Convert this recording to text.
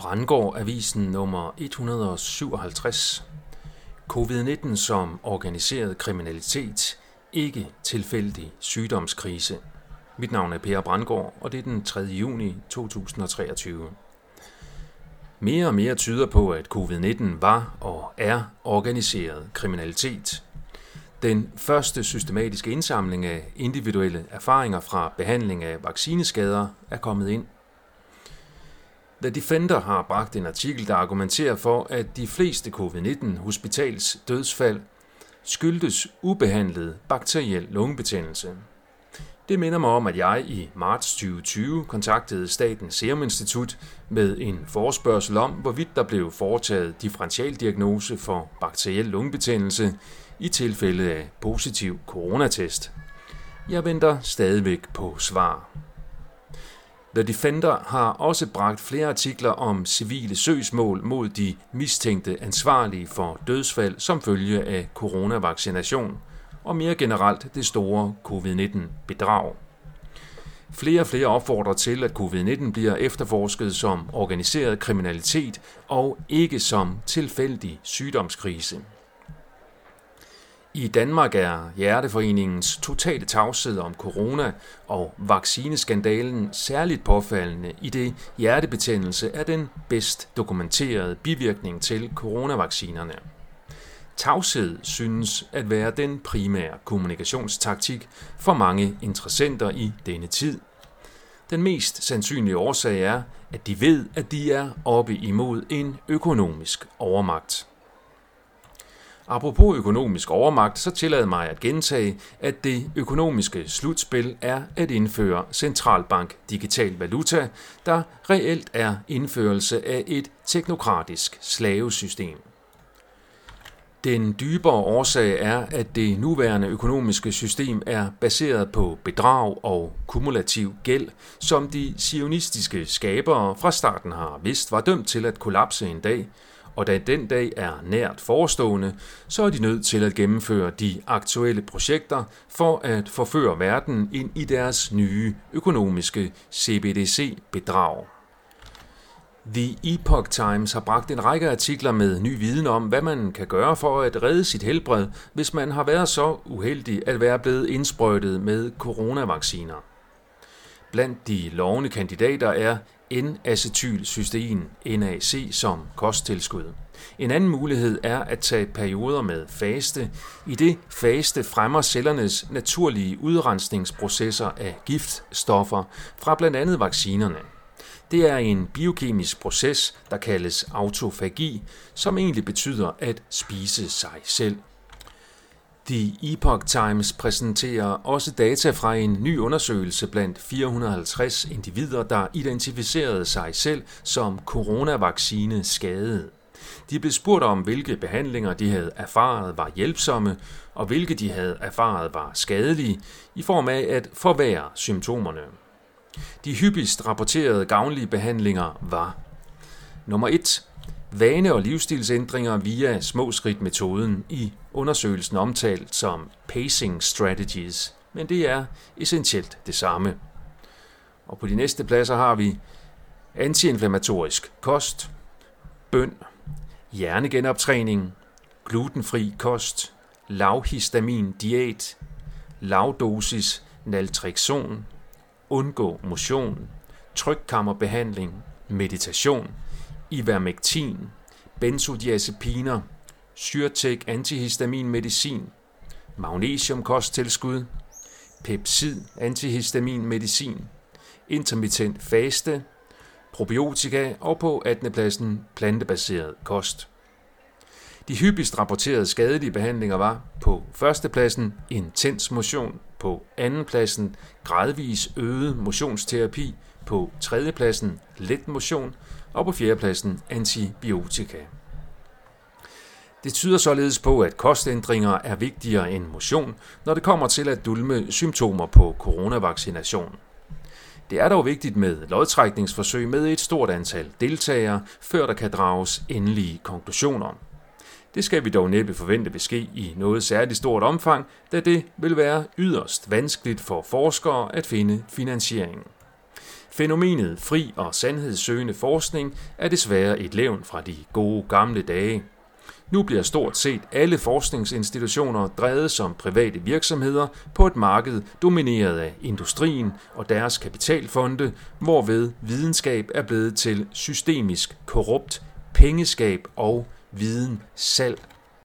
Brandgård Avisen nummer 157. Covid-19 som organiseret kriminalitet. Ikke tilfældig sygdomskrise. Mit navn er Per Brandgård, og det er den 3. juni 2023. Mere og mere tyder på, at covid-19 var og er organiseret kriminalitet. Den første systematiske indsamling af individuelle erfaringer fra behandling af vaccineskader er kommet ind – The Defender har bragt en artikel, der argumenterer for, at de fleste covid-19 hospitals dødsfald skyldtes ubehandlet bakteriel lungebetændelse. Det minder mig om, at jeg i marts 2020 kontaktede Statens Serum Institut med en forespørgsel om, hvorvidt der blev foretaget differentialdiagnose for bakteriel lungebetændelse i tilfælde af positiv coronatest. Jeg venter stadigvæk på svar. The Defender har også bragt flere artikler om civile søgsmål mod de mistænkte ansvarlige for dødsfald som følge af coronavaccination, og mere generelt det store covid-19-bedrag. Flere og flere opfordrer til, at covid-19 bliver efterforsket som organiseret kriminalitet og ikke som tilfældig sygdomskrise. I Danmark er Hjerteforeningens totale tavshed om corona og vaccineskandalen særligt påfaldende, i det hjertebetændelse er den bedst dokumenterede bivirkning til coronavaccinerne. Tavshed synes at være den primære kommunikationstaktik for mange interessenter i denne tid. Den mest sandsynlige årsag er, at de ved, at de er oppe imod en økonomisk overmagt. Apropos økonomisk overmagt, så tillad mig at gentage, at det økonomiske slutspil er at indføre centralbank digital valuta, der reelt er indførelse af et teknokratisk slavesystem. Den dybere årsag er, at det nuværende økonomiske system er baseret på bedrag og kumulativ gæld, som de sionistiske skabere fra starten har vidst var dømt til at kollapse en dag – og da den dag er nært forestående, så er de nødt til at gennemføre de aktuelle projekter for at forføre verden ind i deres nye økonomiske CBDC-bedrag. The Epoch Times har bragt en række artikler med ny viden om, hvad man kan gøre for at redde sit helbred, hvis man har været så uheldig at være blevet indsprøjtet med coronavacciner. Blandt de lovende kandidater er N-acetylcystein, NAC, som kosttilskud. En anden mulighed er at tage perioder med faste, i det faste fremmer cellernes naturlige udrensningsprocesser af giftstoffer fra blandt andet vaccinerne. Det er en biokemisk proces, der kaldes autofagi, som egentlig betyder at spise sig selv. The Epoch Times præsenterer også data fra en ny undersøgelse blandt 450 individer, der identificerede sig selv som coronavaccine skadede. De blev spurgt om, hvilke behandlinger de havde erfaret var hjælpsomme, og hvilke de havde erfaret var skadelige, i form af at forværre symptomerne. De hyppigst rapporterede gavnlige behandlinger var nummer 1 vane- og livsstilsændringer via små skridt metoden i undersøgelsen omtalt som pacing strategies, men det er essentielt det samme. Og på de næste pladser har vi antiinflammatorisk kost, bøn, hjernegenoptræning, glutenfri kost, lavhistamin diæt, lavdosis naltrexon, undgå motion, trykkammerbehandling, meditation, ivermectin, benzodiazepiner, syrtek antihistamin medicin, magnesium pepsid antihistamin medicin, intermittent faste, probiotika og på 18. pladsen plantebaseret kost. De hyppigst rapporterede skadelige behandlinger var på førstepladsen intens motion, på andenpladsen gradvis øget motionsterapi, på tredjepladsen let motion og på fjerdepladsen antibiotika. Det tyder således på, at kostændringer er vigtigere end motion, når det kommer til at dulme symptomer på coronavaccination. Det er dog vigtigt med lodtrækningsforsøg med et stort antal deltagere, før der kan drages endelige konklusioner. Det skal vi dog næppe forvente vil ske i noget særligt stort omfang, da det vil være yderst vanskeligt for forskere at finde finansieringen. Fænomenet fri og sandhedssøgende forskning er desværre et levn fra de gode gamle dage. Nu bliver stort set alle forskningsinstitutioner drevet som private virksomheder på et marked domineret af industrien og deres kapitalfonde, hvorved videnskab er blevet til systemisk korrupt pengeskab og viden salg